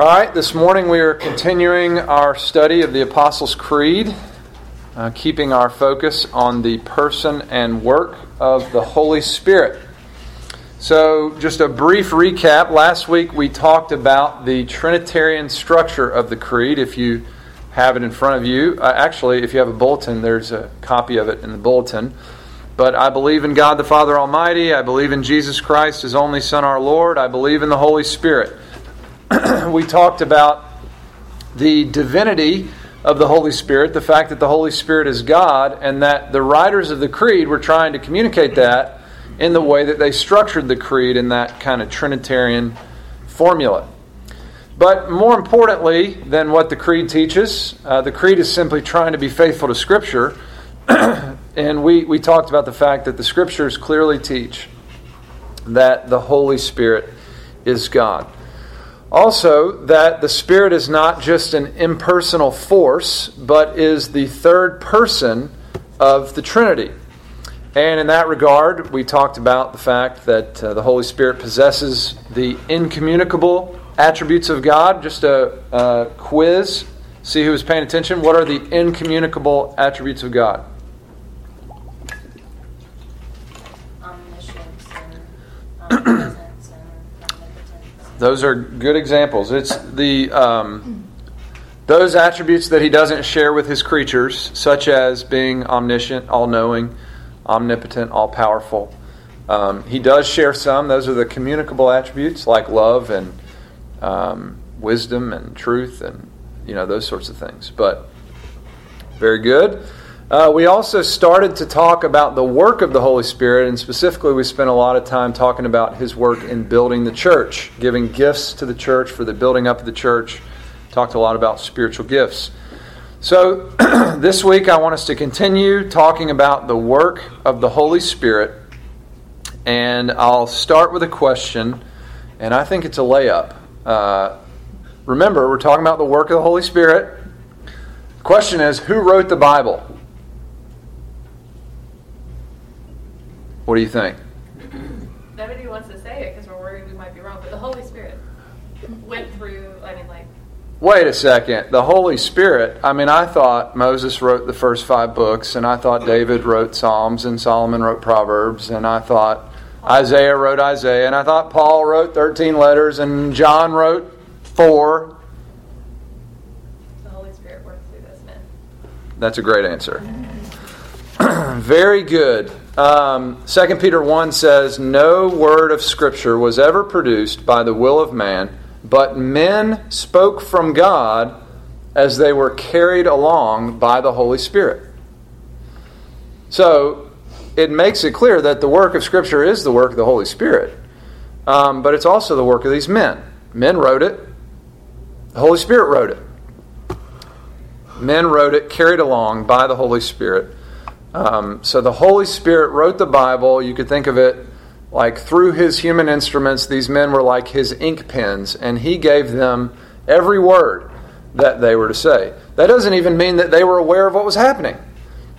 All right, this morning we are continuing our study of the Apostles' Creed, uh, keeping our focus on the person and work of the Holy Spirit. So, just a brief recap. Last week we talked about the Trinitarian structure of the Creed. If you have it in front of you, uh, actually, if you have a bulletin, there's a copy of it in the bulletin. But I believe in God the Father Almighty. I believe in Jesus Christ, His only Son, our Lord. I believe in the Holy Spirit. we talked about the divinity of the Holy Spirit, the fact that the Holy Spirit is God, and that the writers of the Creed were trying to communicate that in the way that they structured the Creed in that kind of Trinitarian formula. But more importantly than what the Creed teaches, uh, the Creed is simply trying to be faithful to Scripture. and we, we talked about the fact that the Scriptures clearly teach that the Holy Spirit is God. Also, that the Spirit is not just an impersonal force, but is the third person of the Trinity. And in that regard, we talked about the fact that uh, the Holy Spirit possesses the incommunicable attributes of God. Just a, quiz. See who was paying attention. What are the incommunicable attributes of God? Omniscience and omnipotence and omnipotence. Those are good examples. It's the um, those attributes that he doesn't share with his creatures, such as being omniscient, all-knowing, omnipotent, all-powerful. Um, he does share some. Those are the communicable attributes, like love and um, wisdom and truth, and you know those sorts of things. But very good. Uh, we also started to talk about the work of the Holy Spirit, and specifically, we spent a lot of time talking about his work in building the church, giving gifts to the church for the building up of the church. Talked a lot about spiritual gifts. So, this week, I want us to continue talking about the work of the Holy Spirit, and I'll start with a question, and I think it's a layup. Uh, remember, we're talking about the work of the Holy Spirit. The question is who wrote the Bible? What do you think? Nobody wants to say it because we're worried we might be wrong, but the Holy Spirit went through, I mean, like, Wait a second. The Holy Spirit, I mean, I thought Moses wrote the first five books, and I thought David wrote Psalms, and Solomon wrote Proverbs, and I thought Isaiah wrote Isaiah, and I thought Paul wrote 13 letters, and John wrote four. the Holy Spirit worked through those men. That's a great answer. Very good. Um, 2 Peter 1 says, No word of Scripture was ever produced by the will of man, but men spoke from God as they were carried along by the Holy Spirit. So, it makes it clear that the work of Scripture is the work of the Holy Spirit, um, but it's also the work of these men. Men wrote it, the Holy Spirit wrote it. Men wrote it, carried along by the Holy Spirit. Um, so the Holy Spirit wrote the Bible. You could think of it like through his human instruments, these men were like his ink pens, and he gave them every word that they were to say. That doesn't even mean that they were aware of what was happening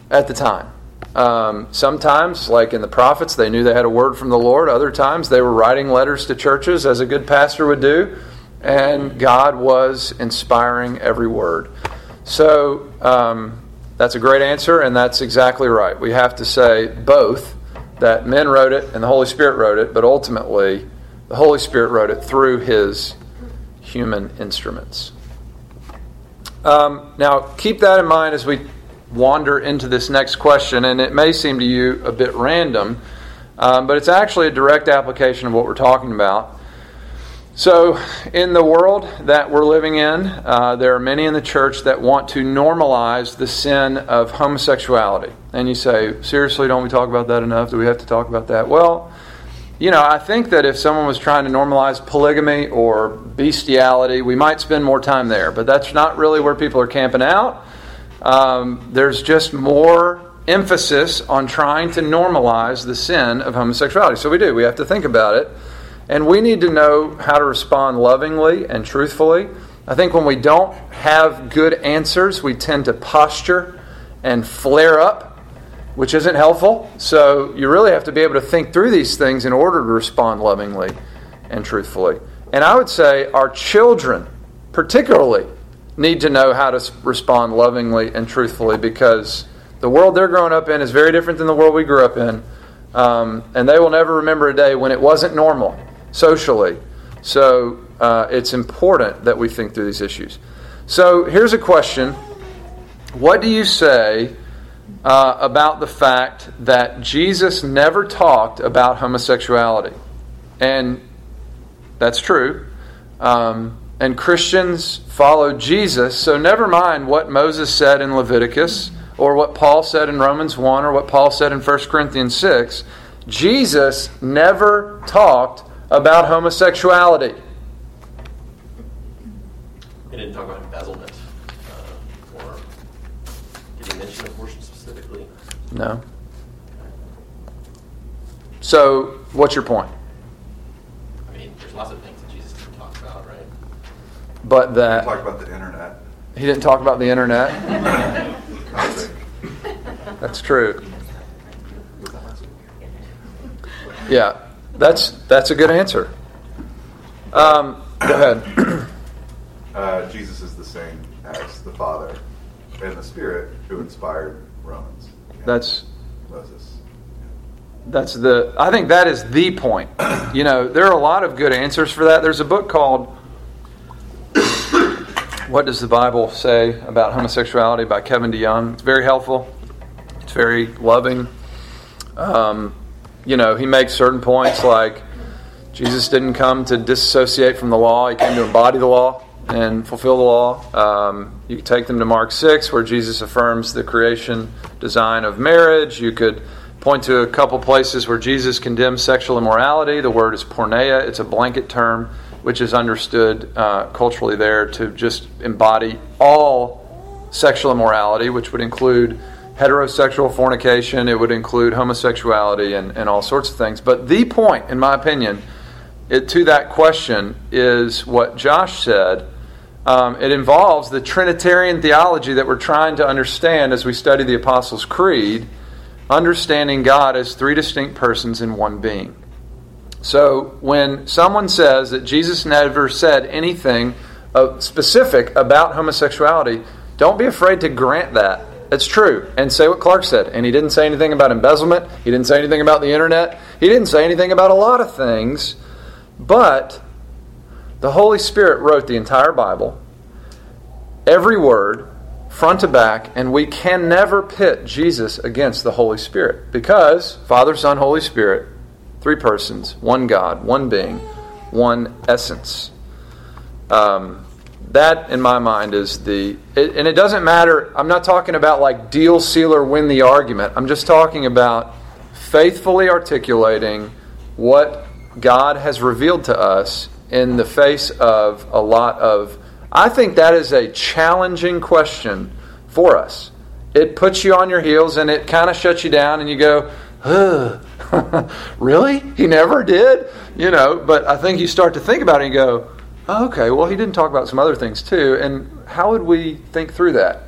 at the time. Um, sometimes, like in the prophets, they knew they had a word from the Lord. Other times, they were writing letters to churches, as a good pastor would do, and God was inspiring every word. So, um, that's a great answer, and that's exactly right. We have to say both that men wrote it and the Holy Spirit wrote it, but ultimately, the Holy Spirit wrote it through his human instruments. Um, now, keep that in mind as we wander into this next question, and it may seem to you a bit random, um, but it's actually a direct application of what we're talking about. So, in the world that we're living in, uh, there are many in the church that want to normalize the sin of homosexuality. And you say, seriously, don't we talk about that enough? Do we have to talk about that? Well, you know, I think that if someone was trying to normalize polygamy or bestiality, we might spend more time there. But that's not really where people are camping out. Um, there's just more emphasis on trying to normalize the sin of homosexuality. So we do. We have to think about it. And we need to know how to respond lovingly and truthfully. I think when we don't have good answers, we tend to posture and flare up, which isn't helpful. So you really have to be able to think through these things in order to respond lovingly and truthfully. And I would say our children particularly need to know how to respond lovingly and truthfully because the world they're growing up in is very different than the world we grew up in. Um, and they will never remember a day when it wasn't normal socially. So uh, it's important that we think through these issues. So here's a question What do you say uh, about the fact that Jesus never talked about homosexuality? And that's true. Um, and Christians follow Jesus, so never mind what Moses said in Leviticus or what Paul said in Romans 1 or what Paul said in 1 Corinthians 6. Jesus never talked about homosexuality. He didn't talk about embezzlement uh, or did he mention abortion specifically? No. So, what's your point? I mean, there's lots of things that Jesus didn't talk about, right? But We that talk about the internet. he didn't talk about the internet. That's true. Yeah, that's that's a good answer. Um, go ahead. Uh, Jesus is the same as the Father and the Spirit who inspired Romans. That's Moses. that's the. I think that is the point. You know, there are a lot of good answers for that. There's a book called "What Does the Bible Say About Homosexuality" by Kevin DeYoung. It's very helpful. It's very loving. Um, you know, he makes certain points like Jesus didn't come to disassociate from the law; he came to embody the law and fulfill the law. Um, you could take them to Mark six, where Jesus affirms the creation design of marriage. You could point to a couple places where Jesus condemns sexual immorality. The word is porneia; it's a blanket term which is understood uh, culturally there to just embody all sexual immorality, which would include heterosexual fornication, it would include homosexuality, and, and all sorts of things. But the point, in my opinion, it, to that question is what Josh said. Um, it involves the Trinitarian theology that we're trying to understand as we study the Apostles' Creed, understanding God as three distinct persons in one being. So when someone says that Jesus never said anything specific about homosexuality, don't be afraid to grant that. It's true. And say what Clark said. And he didn't say anything about embezzlement. He didn't say anything about the internet. He didn't say anything about a lot of things. But the Holy Spirit wrote the entire Bible, every word, front to back, and we can never pit Jesus against the Holy Spirit because Father, Son, Holy Spirit, three persons, one God, one being, one essence. Um, that, in my mind, is the. It, and it doesn't matter. I'm not talking about like deal sealer win the argument. I'm just talking about faithfully articulating what God has revealed to us in the face of a lot of. I think that is a challenging question for us. It puts you on your heels and it kind of shuts you down, and you go, really? He never did? You know, but I think you start to think about it and you go, oh, okay, well, he didn't talk about some other things too. And how would we think through that?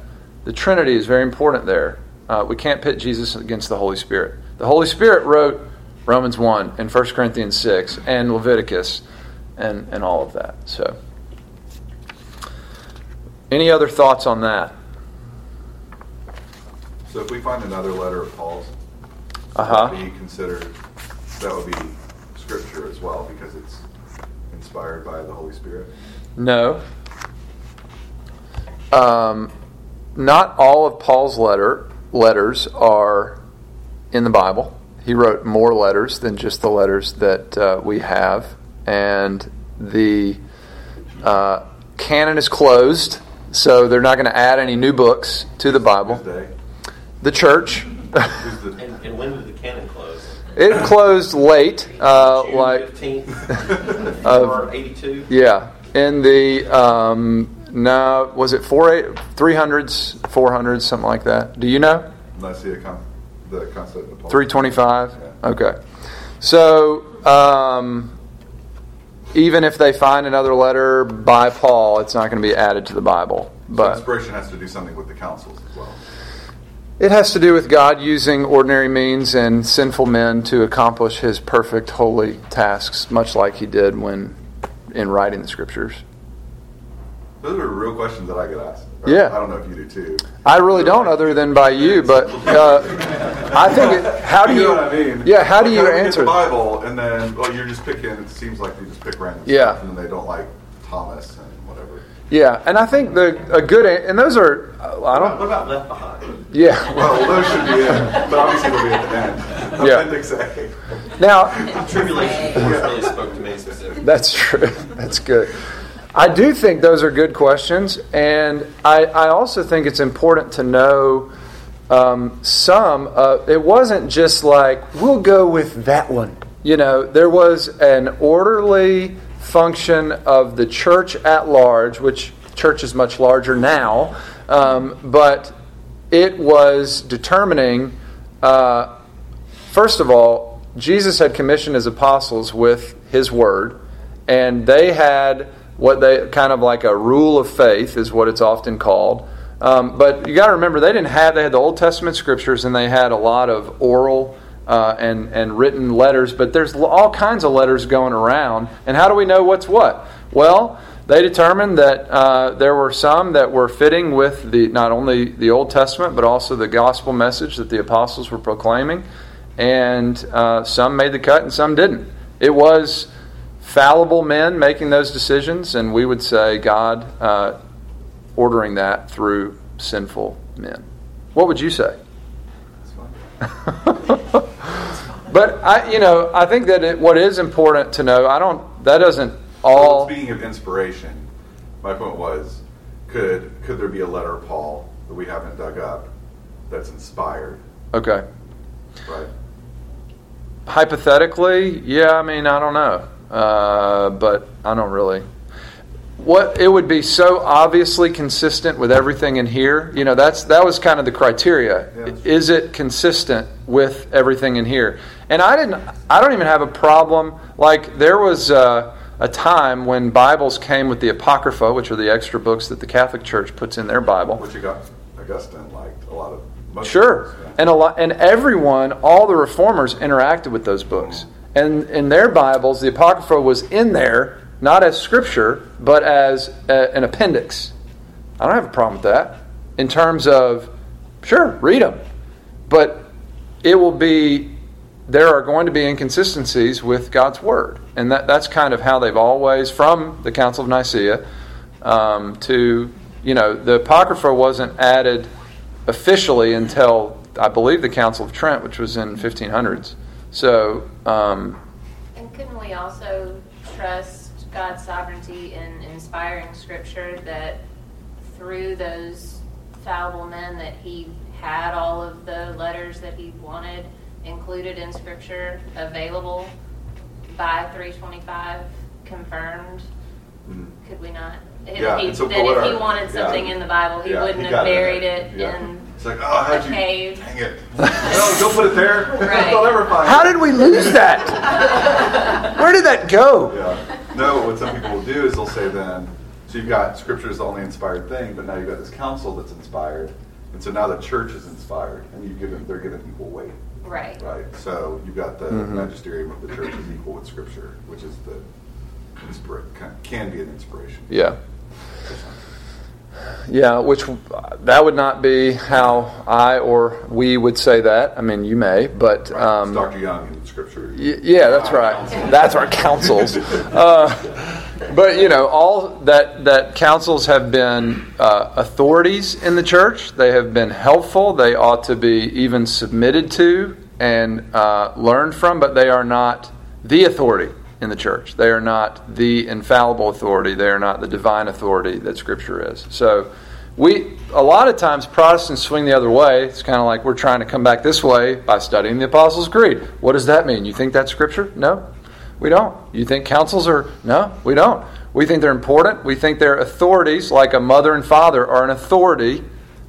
The Trinity is very important there. Uh, we can't pit Jesus against the Holy Spirit. The Holy Spirit wrote Romans 1 and 1 Corinthians 6 and Leviticus and, and all of that. So, any other thoughts on that? So if we find another letter of Paul's, Uh that would be considered, that would be scripture as well because it's inspired by the Holy Spirit. No. Um, not all of Paul's letter letters are in the Bible. He wrote more letters than just the letters that uh, we have, and the uh, canon is closed, so they're not going to add any new books to the Bible. The church. And, and when did the canon close? It closed late, uh, like 15th Of- 82? Yeah, in the um, no, was it four eight three hundreds, four hundreds, something like that? Do you know? Nicaea con, the Constantinople. Three twenty-five. Yeah. Okay, so um, even if they find another letter by Paul, it's not going to be added to the Bible. So But inspiration has to do something with the councils as well. It has to do with God using ordinary means and sinful men to accomplish His perfect, holy tasks, much like He did when in writing the Scriptures. Those are real questions that I get asked. Yeah. I don't know if you do too. I really don't, other than by you. But uh, I think, it, how do you you? know what I mean? Yeah, how do Like, you get answer? the Bible and then well, you're just picking. It seems like you just pick random. Yeah. stuff, and then they don't like Thomas and. Yeah, and I think the a good and those are I don't. What about Left Behind? Yeah. Well, those should be in, but obviously they'll be at the end. Yeah. Appendix A. Now Tribulation Force really spoke to me specifically. That's true. That's good. I do think those are good questions, and I, I also think it's important to know um, some. Uh, it wasn't just like we'll go with that one. You know, there was an orderly function of the church at large, which church is much larger now, um, but it was determining. Uh, First of all, Jesus had commissioned his apostles with his word, and they had what they kind of like a rule of faith, is what it's often called. Um, but you got to remember, they didn't have, they had the Old Testament scriptures and they had a lot of oral uh, and, and written letters, but there's all kinds of letters going around. And how do we know what's what? Well, they determined that uh, there were some that were fitting with the not only the Old Testament but also the gospel message that the apostles were proclaiming, and uh, some made the cut and some didn't. It was fallible men making those decisions, and we would say God uh, ordering that through sinful men. What would you say? but I, you know, I think that it, what is important to know, I don't. That doesn't all. Well, speaking of inspiration, my point was, could could there be a letter Paul that we haven't dug up that's inspired, Okay. right? Hypothetically, yeah. I mean, I don't know, uh, but I don't really. What it would be so obviously consistent with everything in here. You know, that's that was kind of the criteria. Is it consistent with everything in here? And I didn't. I don't even have a problem. Like there was uh, a time when Bibles came with the Apocrypha, which are the extra books that the Catholic Church puts in their Bible. Which you got Augustine liked a lot of. most of Sure, yeah. and a lot, and everyone, all the reformers interacted with those books, and in their Bibles, the Apocrypha was in there not as scripture, but as a, an appendix. I don't have a problem with that. In terms of, sure, read them, but it will be. There are going to be inconsistencies with God's word, and that, that's kind of how they've always, from the Council of Nicaea um, to, you know, the Apocrypha wasn't added officially until I believe the Council of Trent, which was in 1500s. So, um, And couldn't we also trust God's sovereignty in inspiring scripture that through those fallible men that he had all of the letters that he wanted included in scripture available by 325 confirmed? Mhm. Could we not? If Yeah, he, and so that if he whatever. wanted Yeah. something in the Bible, he Yeah, wouldn't he have got it buried it Yeah. in It's like, oh, how'd a you? cave. Dang it! no, don't put it there. Right. They'll never find how it. did we lose that? Where did that go? Yeah. No, what some people will do is they'll say then, so you've got scripture is the only inspired thing, but now you've got this council that's inspired, and so now the church is inspired, and you give them, they're given equal weight, Right. right? So you've got the Mhm. magisterium of the church is equal with scripture, which is the inspira- can, can be an inspiration. Yeah. Yeah, which that would not be how I or we would say that. I mean, you may, but Right. um, Dr. Young in scripture. Y- Yeah, that's right. That's our councils. Uh, but you know, all that that councils have been uh, authorities in the church. They have been helpful. They ought to be even submitted to and uh, learned from. But they are not the authority in the church. They are not the infallible authority. They are not the divine authority that Scripture is. So. We a lot of times Protestants swing the other way. It's kind of like we're trying to come back this way by studying the Apostles' Creed. What does that mean? You think that's scripture? No, we don't. You think councils are? No, we don't. We think they're important. We think they're authorities, like a mother and father are an authority,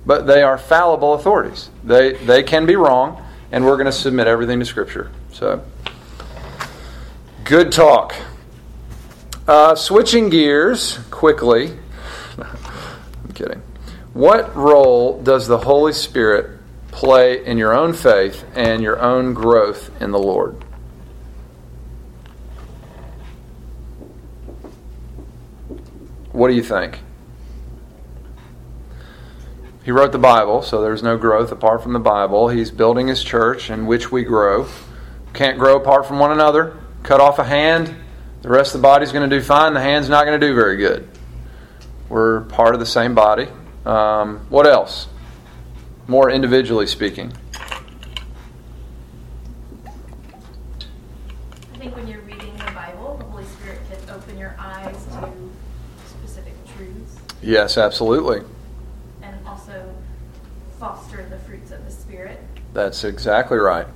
but they are fallible authorities. They they can be wrong, and we're going to submit everything to Scripture. So, good talk. Uh, switching gears quickly. I'm kidding. What role does the Holy Spirit play in your own faith and your own growth in the Lord? What do you think? He wrote the Bible, so there's no growth apart from the Bible. He's building his church in which we grow. Can't grow apart from one another. Cut off a hand, the rest of the body's going to do fine. The hand's not going to do very good. We're part of the same body. Um, what else? More individually speaking. I think when you're reading the Bible, the Holy Spirit can open your eyes to specific truths Yes, absolutely. and also foster the fruits of the Spirit. That's exactly right.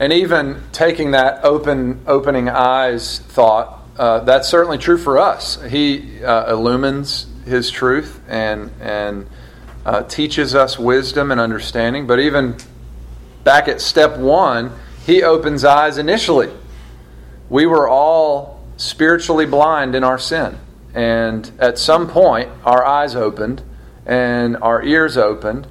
And even taking that open, opening eyes thought, uh, that's certainly true for us. He uh, illumines His truth and and uh, teaches us wisdom and understanding. But even back at step one, He opens eyes initially. We were all spiritually blind in our sin, and at some point, our eyes opened and our ears opened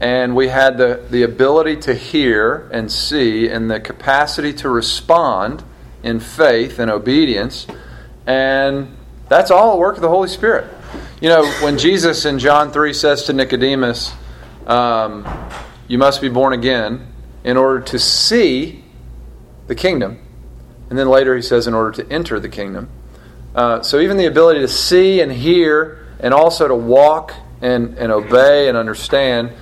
and we had the, the ability to hear and see and the capacity to respond in faith and obedience. And that's all a work of the holy spirit. You know when jesus in john 3 says to nicodemus um, you must be born again in order to see the kingdom. And then later he says in order to enter the kingdom. Uh, so even the ability to see and hear and also to walk and, and obey and understand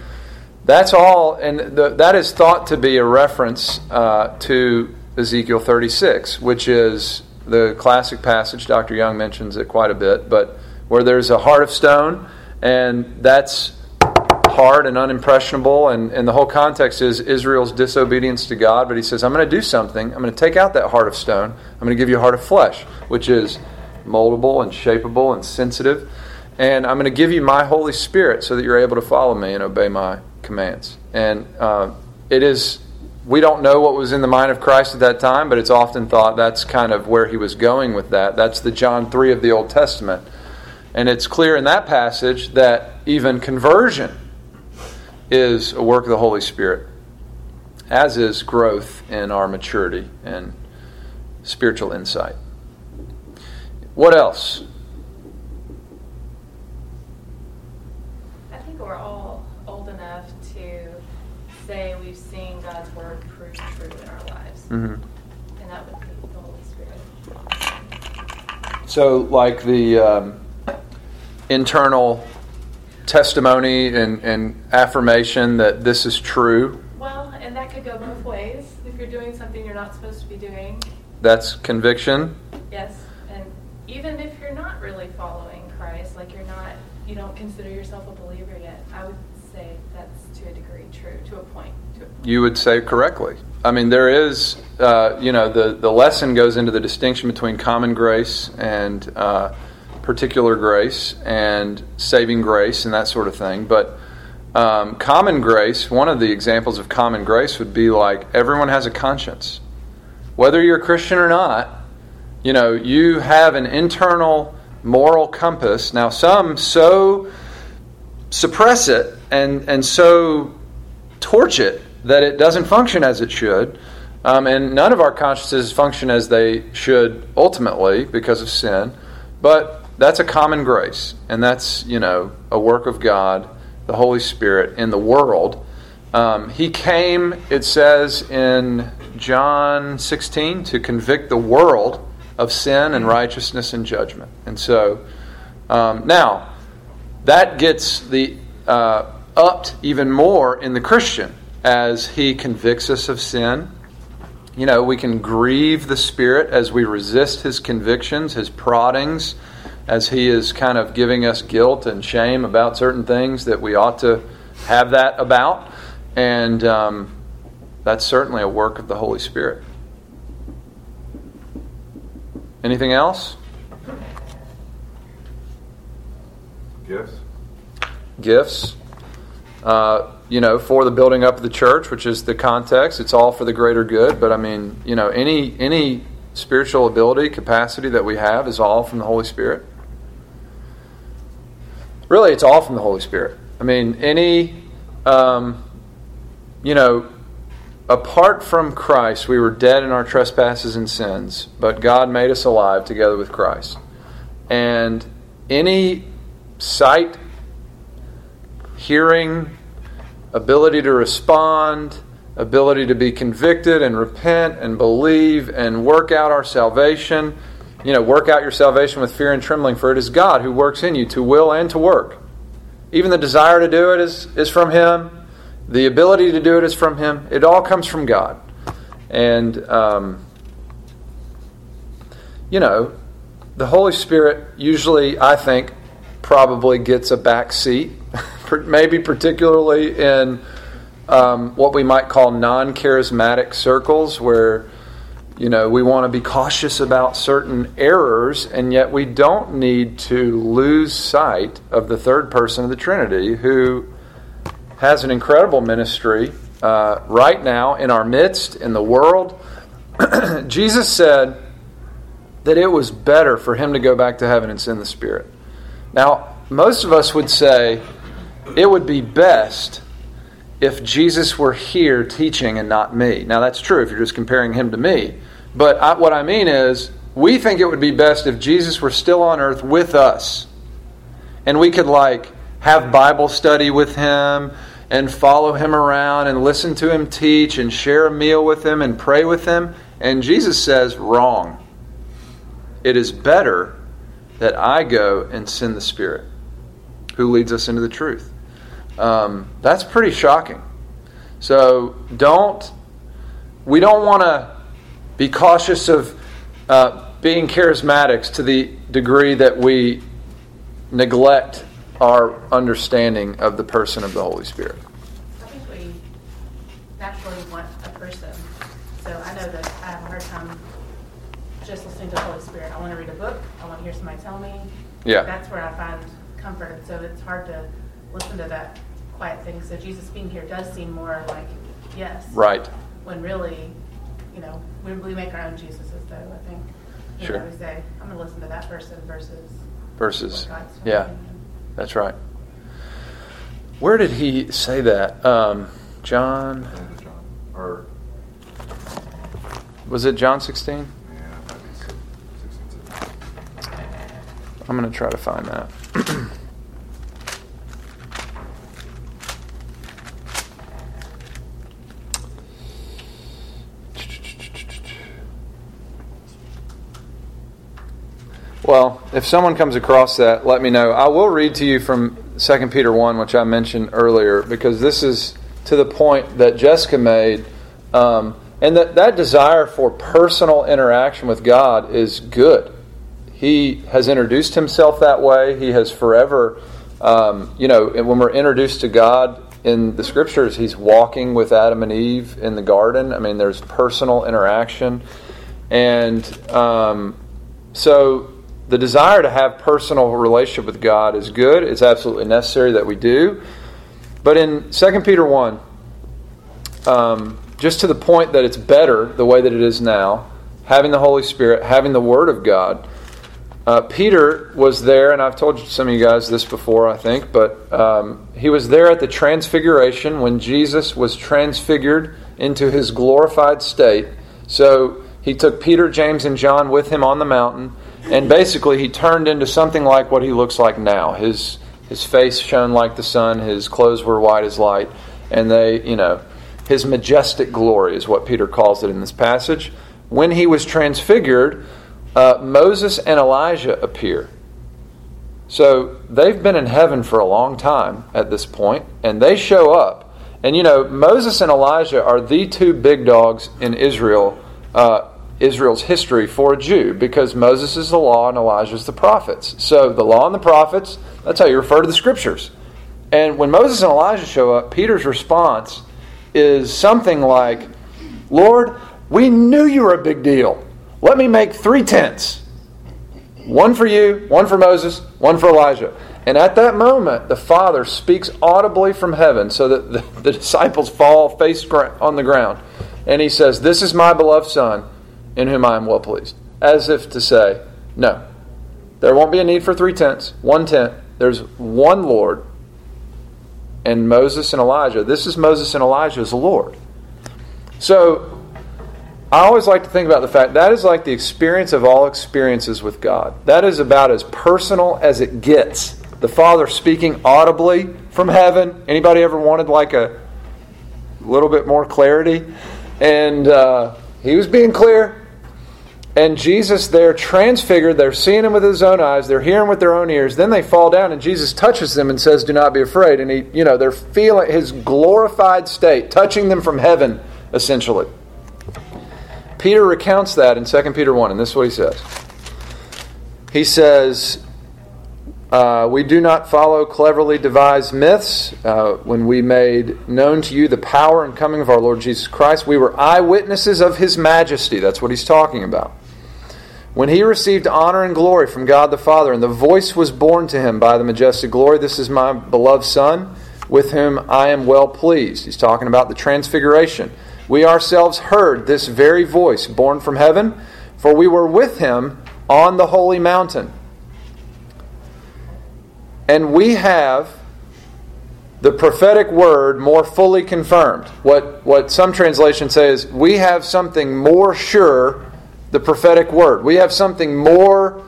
that's all, and the, that is thought to be a reference uh, to Ezekiel 36, which is the classic passage. Dr. Young mentions it quite a bit, but where there's a heart of stone, and that's hard and unimpressionable, and, and the whole context is Israel's disobedience to God. But he says, I'm going to do something. I'm going to take out that heart of stone. I'm going to give you a heart of flesh, which is moldable and shapeable and sensitive. And I'm going to give you my Holy Spirit so that you're able to follow me and obey my commands. And uh, it is, we don't know what was in the mind of Christ at that time, but it's often thought that's kind of where he was going with that. That's the John 3 of the Old Testament. And it's clear in that passage that even conversion is a work of the Holy Spirit, as is growth in our maturity and spiritual insight. What else? I think we're all old enough to say we've seen God's word prove true in our lives. Mm-hmm. And that would be the Holy Spirit. So, like the um, internal testimony and, and affirmation that this is true, Well, and that could go both ways. If you're doing something you're not supposed to be doing, that's conviction. yes. And even if you're not really following Christ, like you're not, you don't consider yourself a believer yet, I would say that's to a degree true, to a point. To a point. You would say correctly. I mean, there is, uh, you know, the, the lesson goes into the distinction between common grace and uh, particular grace and saving grace and that sort of thing. But um, common grace, one of the examples of common grace would be like everyone has a conscience. Whether you're a Christian or not, you know, you have an internal moral compass. Now, some so suppress it and, and so torch it that it doesn't function as it should. Um, and none of our consciences function as they should ultimately because of sin. But that's a common grace. And that's, you know, a work of God, the Holy Spirit, in the world. Um, he came, it says in John 16, to convict the world of sin and righteousness and judgment. And so, um, now, that gets the uh, upped even more in the Christian as he convicts us of sin. You know, we can grieve the Spirit as we resist his convictions, his proddings, as he is kind of giving us guilt and shame about certain things that we ought to have that about. And um, that's certainly a work of the Holy Spirit. Anything else? Gifts? Gifts. Uh, you know, for the building up of the church, which is the context. It's all for the greater good. But I mean, you know, any any spiritual ability, capacity that we have is all from the Holy Spirit. Really, it's all from the Holy Spirit. I mean, any, um, you know, apart from Christ, we were dead in our trespasses and sins, but God made us alive together with Christ. And any sight, hearing, ability to respond, ability to be convicted and repent and believe and work out our salvation. You know, work out your salvation with fear and trembling, for it is God who works in you to will and to work. Even the desire to do it is, is from Him, the ability to do it is from Him. It all comes from God. And, um, you know, the Holy Spirit usually, I think, probably gets a back seat, maybe particularly in um, what we might call non charismatic circles where you know we want to be cautious about certain errors and yet we don't need to lose sight of the third person of the trinity who has an incredible ministry uh, right now in our midst in the world. Jesus said that it was better for him to go back to heaven and send the spirit now most of us would say it would be best if Jesus were here teaching and not me. Now, that's true if you're just comparing him to me. But I, what I mean is, we think it would be best if Jesus were still on earth with us. And we could, like, have Bible study with him and follow him around and listen to him teach and share a meal with him and pray with him. And Jesus says, wrong. It is better that I go and send the Spirit who leads us into the truth. Um, that's pretty shocking. So don't, we don't want to be cautious of uh, being charismatics to the degree that we neglect our understanding of the person of the Holy Spirit. I think we naturally want a person. So I know that I have a hard time just listening to the Holy Spirit. I want to read a book. I want to hear somebody tell me. Yeah. That's where I find comfort. So it's hard to listen to that quiet thing. So Jesus being here does seem more like yes. Right. When really, you know, we, we make our own Jesuses though, I think. You Sure. Know, we say, I'm going to listen to that person versus Versus, God's yeah, telling that's right. Where did he say that? Um, John, or, was it John 16? I'm going to try to find that. Well, if someone comes across that, let me know. I will read to you from 2 Peter 1, which I mentioned earlier, because this is to the point that Jessica made. Um, and that, that desire for personal interaction with God is good. He has introduced himself that way. He has forever, um, you know, when we're introduced to God in the scriptures, he's walking with Adam and Eve in the garden. I mean, there's personal interaction. And um, so the desire to have personal relationship with God is good. It's absolutely necessary that we do. But in 2 Peter 1, um, just to the point that it's better the way that it is now, having the Holy Spirit, having the Word of God. Uh, Peter was there, and I've told some of you guys this before, I think, but um, he was there at the Transfiguration when Jesus was transfigured into his glorified state. So he took Peter, James, and John with him on the mountain, and basically he turned into something like what he looks like now. His his face shone like the sun, his clothes were white as light, and they, you know, his majestic glory is what Peter calls it in this passage. When he was transfigured, uh, Moses and Elijah appear. So they've been in heaven for a long time at this point, and they show up. And you know, Moses and Elijah are the two big dogs in Israel, uh, Israel's history for a Jew, because Moses is the law and Elijah is the prophets. So the law and the prophets, that's how you refer to the scriptures. And when Moses and Elijah show up, Peter's response is something like, Lord, we knew you were a big deal. Let me make three tents one for you, one for Moses, one for Elijah. And at that moment, the Father speaks audibly from heaven so that the, the disciples fall face on the ground. And he says, This is my beloved Son, in whom I am well pleased. As if to say, No, there won't be a need for three tents, one tent. There's one Lord, and Moses and Elijah. This is Moses and Elijah as the Lord. So I always like to think about the fact that is like the experience of all experiences with God. That is about as personal as it gets. the Father speaking audibly from heaven. Anybody ever wanted like a little bit more clarity? And uh, he was being clear. And Jesus, they're transfigured. They're seeing him with his own eyes. They're hearing with their own ears. Then they fall down, and Jesus touches them and says, "Do not be afraid." And he, you know, they're feeling his glorified state, touching them from heaven, essentially. Peter recounts that in 2 Peter 1, and this is what he says. He says, uh, We do not follow cleverly devised myths. Uh, when we made known to you the power and coming of our Lord Jesus Christ, we were eyewitnesses of his majesty. That's what he's talking about. When he received honor and glory from God the Father, and the voice was borne to him by the majestic glory, This is my beloved Son, with whom I am well pleased. He's talking about the transfiguration. We ourselves heard this very voice born from heaven, for we were with him on the holy mountain. And we have the prophetic word more fully confirmed. What, what some translations say is, we have something more sure the prophetic word. We have something more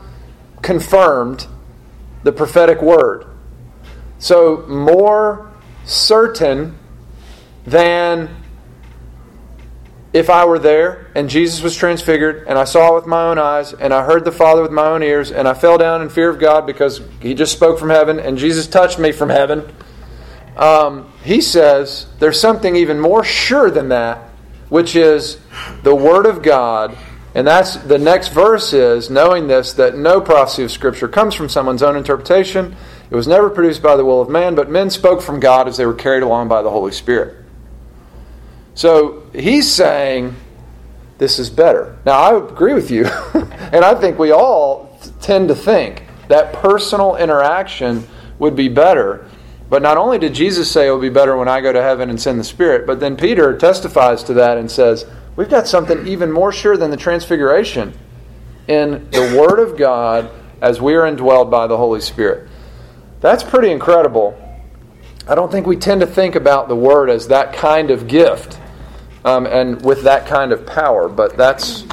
confirmed, the prophetic word. So, more certain than if I were there and Jesus was transfigured and I saw it with my own eyes and I heard the Father with my own ears and I fell down in fear of God because he just spoke from heaven and Jesus touched me from heaven. Um, he says there's something even more sure than that, which is the Word of God and that's the next verse is knowing this that no prophecy of Scripture comes from someone's own interpretation. It was never produced by the will of man, but men spoke from God as they were carried along by the Holy Spirit. So he's saying this is better. Now, I agree with you, and I think we all tend to think that personal interaction would be better. But not only did Jesus say it will be better when I go to heaven and send the Spirit, but then Peter testifies to that and says, We've got something even more sure than the transfiguration in the Word of God as we are indwelled by the Holy Spirit. That's pretty incredible. I don't think we tend to think about the Word as that kind of gift um, and with that kind of power, but that's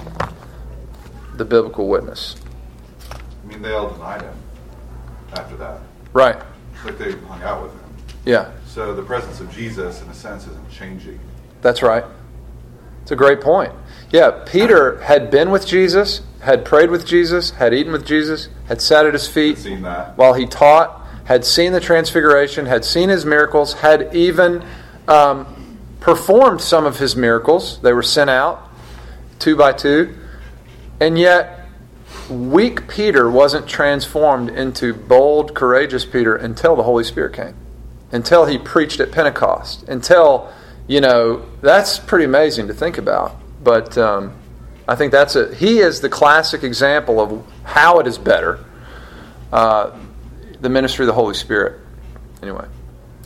the biblical witness. I mean, they all denied him after that. Right. Like they hung out with him. Yeah, So the presence of Jesus, in a sense, isn't changing. that's right. It's a great point. Yeah, Peter had been with Jesus, had prayed with Jesus, had eaten with Jesus, had sat at his feet while he taught, had seen the transfiguration, had seen his miracles, had even um, performed some of his miracles. They were sent out two by two. And yet, weak Peter wasn't transformed into bold, courageous Peter until the Holy Spirit came, until he preached at Pentecost, until, you know, that's pretty amazing to think about. But um, I think that's a, he is the classic example of how it is better. Uh, the ministry of the Holy Spirit. Anyway,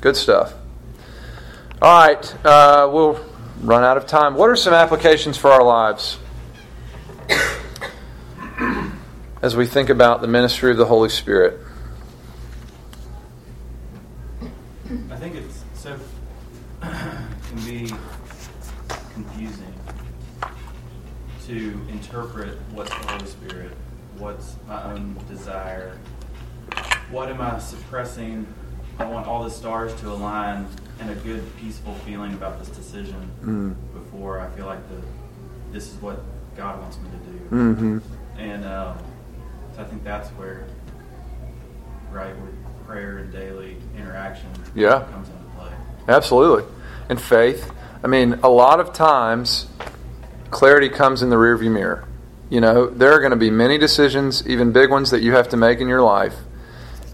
good stuff. All right, uh, we'll run out of time. What are some applications for our lives as we think about the ministry of the Holy Spirit? I think it's so can be confusing to interpret what's the Holy Spirit, what's my own desire, what am I suppressing? I want all the stars to align and a good, peaceful feeling about this decision Mm. before I feel like the this is what God wants me to do. Mm-hmm. And um, so I think that's where, right, where prayer and daily interaction Yeah. comes into play. Absolutely. And faith. I mean, a lot of times, clarity comes in the rearview mirror. You know, there are going to be many decisions, even big ones, that you have to make in your life.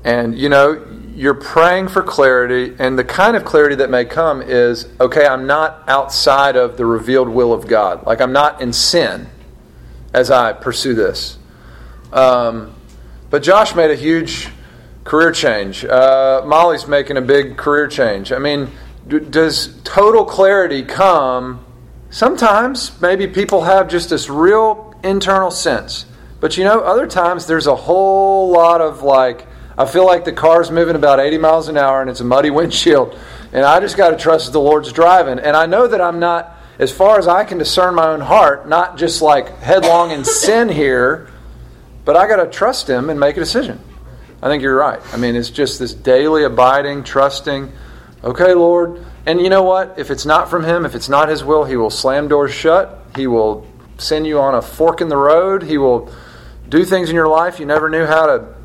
And, you know, you're praying for clarity, and the kind of clarity that may come is okay, I'm not outside of the revealed will of God. Like, I'm not in sin as I pursue this. Um, but Josh made a huge career change. Uh, Molly's making a big career change. I mean, d- does total clarity come? Sometimes maybe people have just this real internal sense. But you know, other times there's a whole lot of like, I feel like the car's moving about 80 miles an hour and it's a muddy windshield. And I just got to trust that the Lord's driving. And I know that I'm not, as far as I can discern my own heart, not just like headlong in sin here, but I got to trust Him and make a decision. I think you're right. I mean, it's just this daily abiding, trusting, okay, Lord. And you know what? If it's not from Him, if it's not His will, He will slam doors shut. He will send you on a fork in the road. He will do things in your life you never knew how to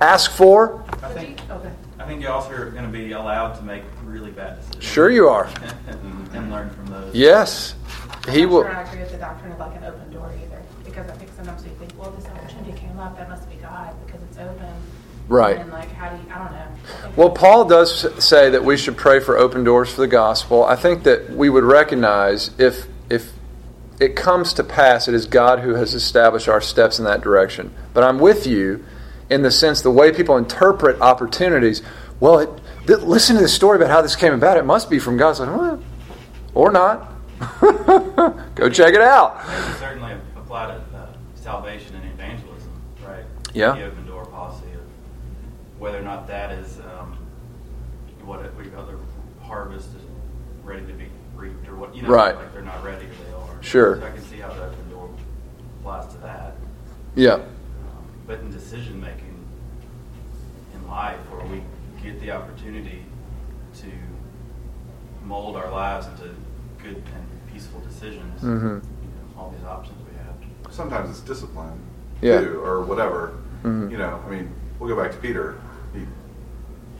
ask for. I think, Okay. I think you also are going to be allowed to make really bad decisions. Sure, you are. and, and learn from those. Yes, He I'm will. Sure I agree with the doctrine of like an open door either, because I think sometimes we think, well, this opportunity came up, that must be God because it's open. Right. And like, how do you? I don't know. Well, Paul does say that we should pray for open doors for the gospel. I think that we would recognize if if it comes to pass, it is God who has established our steps in that direction. But I'm with you in the sense the way people interpret opportunities. Well, it, th- listen to the story about how this came about. It must be from God. Like, well, or not. Go check it out. I think certainly apply to uh, salvation and evangelism, right? Yeah. The open door policy of whether or not that is um, what we the harvest is ready to be reaped, or what you know, Right. like they're not ready or they are. Sure. So I can see how the open door applies to that. Yeah. But in decision making in life, where we get the opportunity to mold our lives into good and peaceful decisions, Mhm. you know, all these options we have. Sometimes it's discipline, Yeah. too, or whatever. Mhm. You know, I mean, we'll go back to Peter. He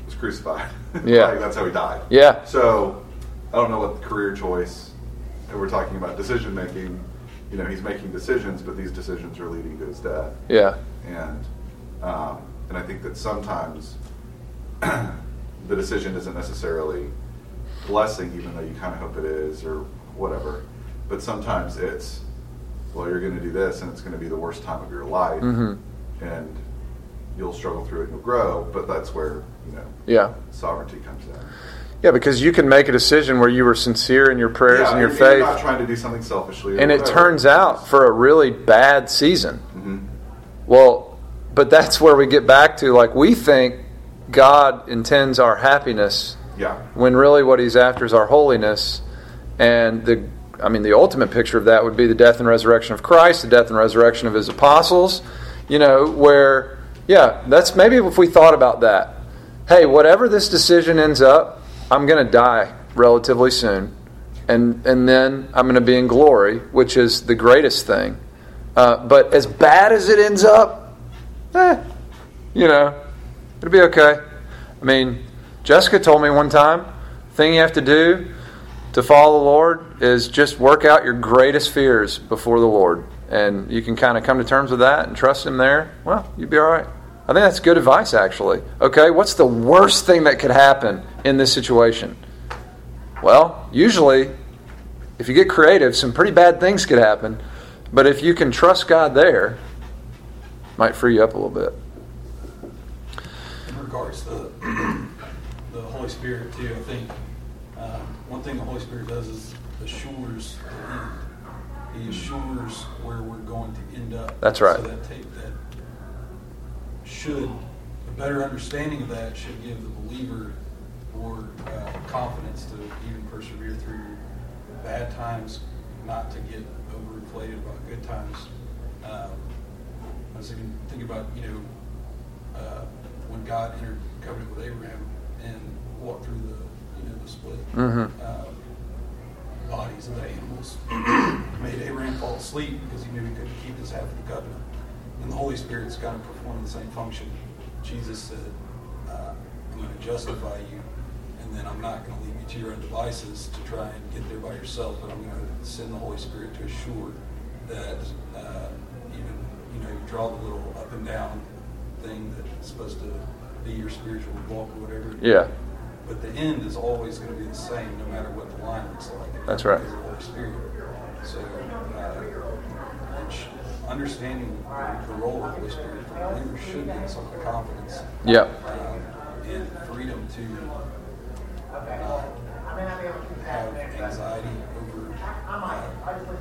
was crucified. Yeah. Like, that's how he died. Yeah. So I don't know what career choice. And we're talking about decision making. You know, he's making decisions, but these decisions are leading to his death. Yeah. And um, and I think that sometimes the decision isn't necessarily blessing, even though you kind of hope it is, or whatever. But sometimes it's, well, you're going to do this, and it's going to be the worst time of your life, Mhm. and you'll struggle through it and you'll grow. But that's where you know Yeah. sovereignty comes in. Yeah, because you can make a decision where you were sincere in your prayers Yeah, and your and faith. You're not trying to do something selfishly, and it whatever. turns out for a really bad season. Mhm. Well, but that's where we get back to like we think God intends our happiness Yeah. when really what he's after is our holiness and the I mean the ultimate picture of that would be the death and resurrection of Christ, the death and resurrection of his apostles, you know, where yeah, that's maybe if we thought about that. Hey, whatever this decision ends up, I'm going to die relatively soon. And and then I'm going to be in glory, which is the greatest thing. Uh, but as bad as it ends up, eh, you know, it'll be okay. I mean, Jessica told me one time, thing you have to do to follow the Lord is just work out your greatest fears before the Lord. And you can kind of come to terms with that and trust Him there. Well, you'd be all right. I think that's good advice, actually. Okay, what's the worst thing that could happen in this situation? Well, usually, if you get creative, some pretty bad things could happen. But if you can trust God there, might free you up a little bit. in regards to the Holy Spirit too, I think um, one thing the Holy Spirit does is assures the end. He assures where we're going to end up. That's right. So that take that should a better understanding of that should give the believer more uh, confidence to even persevere through bad times, not to get about good times. Um, I was thinking, think about you know uh, when God entered covenant with Abraham and walked through the you know the split Mhm. uh, bodies of the animals, made Abraham fall asleep because he knew he couldn't keep his half of the covenant. And the Holy Spirit's kind of performing the same function. Jesus said, uh, "I'm going to justify you." And then I'm not going to leave you to your own devices to try and get there by yourself, but I'm going to send the Holy Spirit to assure that uh, even you know you draw the little up and down thing that's supposed to be your spiritual walk or whatever. Yeah. But the end is always going to be the same, no matter what the line looks like. That's right. The Holy Spirit. So, uh, understanding the role of the Holy Spirit for believers should give some confidence Yeah. um, and freedom to not have anxiety uh,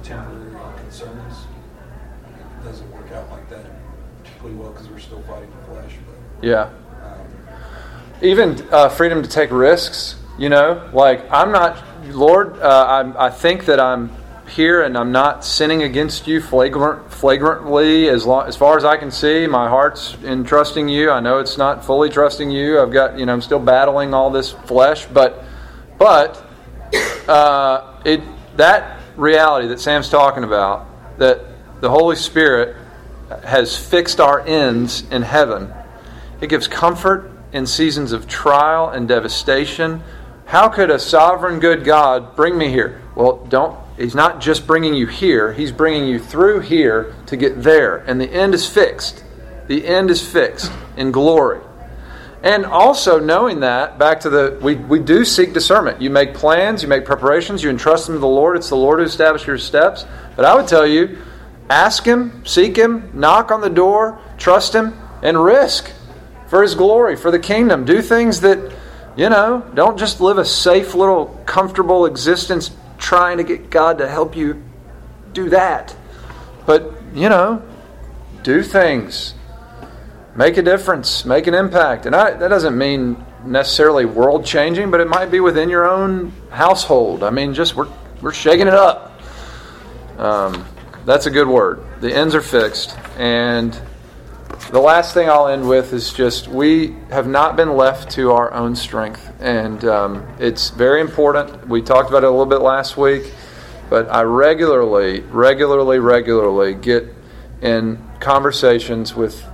temporary concerns. It doesn't work out like that particularly well because we're still fighting the flesh. But Yeah. um, even uh, freedom to take risks. You know, like I'm not, Lord. Uh, I'm, I think that I'm here and I'm not sinning against you flagrant, flagrantly as, long, as far as I can see. My heart's in trusting you. I know it's not fully trusting you. I've got, you know, I'm still battling all this flesh, but, but uh, it that reality that Sam's talking about, that the Holy Spirit has fixed our ends in heaven, it gives comfort in seasons of trial and devastation. How could a sovereign good God bring me here? Well, don't He's not just bringing you here, He's bringing you through here to get there. And the end is fixed. The end is fixed in glory. And also knowing that, back to the, we, we do seek discernment. You make plans, you make preparations, you entrust them to the Lord. It's the Lord who establishes your steps. But I would tell you, ask Him, seek Him, knock on the door, trust Him, and risk for His glory, for the kingdom. Do things that, you know, don't just live a safe little comfortable existence trying to get God to help you do that. But, you know, do things. Make a difference, make an impact. And I, that doesn't mean necessarily world changing, but it might be within your own household. I mean, just we're, we're shaking it up. Um, that's a good word. The ends are fixed. And the last thing I'll end with is just we have not been left to our own strength. And um, it's very important. We talked about it a little bit last week, but I regularly, regularly, regularly get in conversations with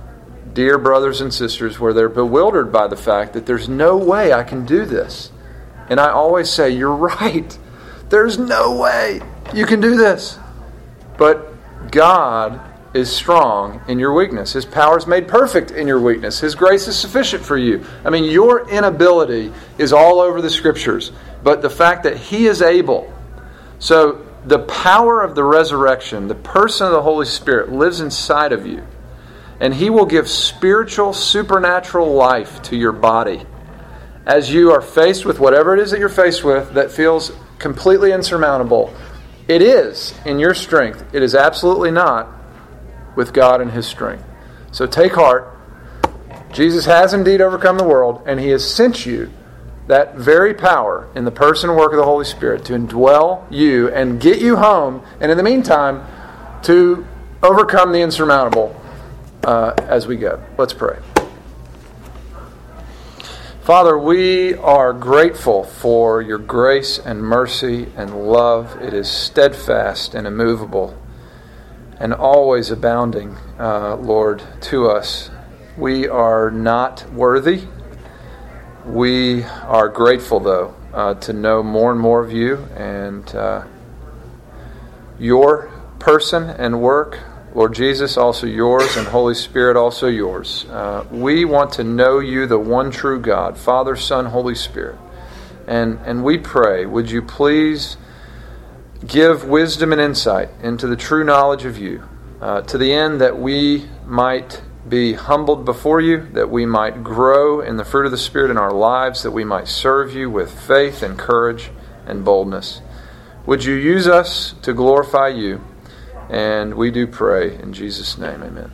dear brothers and sisters where they're bewildered by the fact that there's no way I can do this. And I always say, You're right. There's no way you can do this. But God is strong in your weakness. His power is made perfect in your weakness. His grace is sufficient for you. I mean, your inability is all over the scriptures, but the fact that He is able. So, the power of the resurrection, the person of the Holy Spirit, lives inside of you, and He will give spiritual, supernatural life to your body. As you are faced with whatever it is that you're faced with that feels completely insurmountable, it is in your strength. It is absolutely not with God and His strength. So take heart. Jesus has indeed overcome the world, and He has sent you that very power in the person and work of the Holy Spirit to indwell you and get you home, and in the meantime, to overcome the insurmountable uh, as we go. Let's pray. Father, we are grateful for your grace and mercy and love. It is steadfast and immovable and always abounding, uh, Lord, to us. We are not worthy. We are grateful, though, uh, to know more and more of you and uh, your person and work. Lord Jesus, also yours, and Holy Spirit, also yours. Uh, we want to know you, the one true God, Father, Son, Holy Spirit. And, and we pray, would you please give wisdom and insight into the true knowledge of you, uh, to the end that we might be humbled before you, that we might grow in the fruit of the Spirit in our lives, that we might serve you with faith and courage and boldness. Would you use us to glorify you? And we do pray in Jesus' name, amen.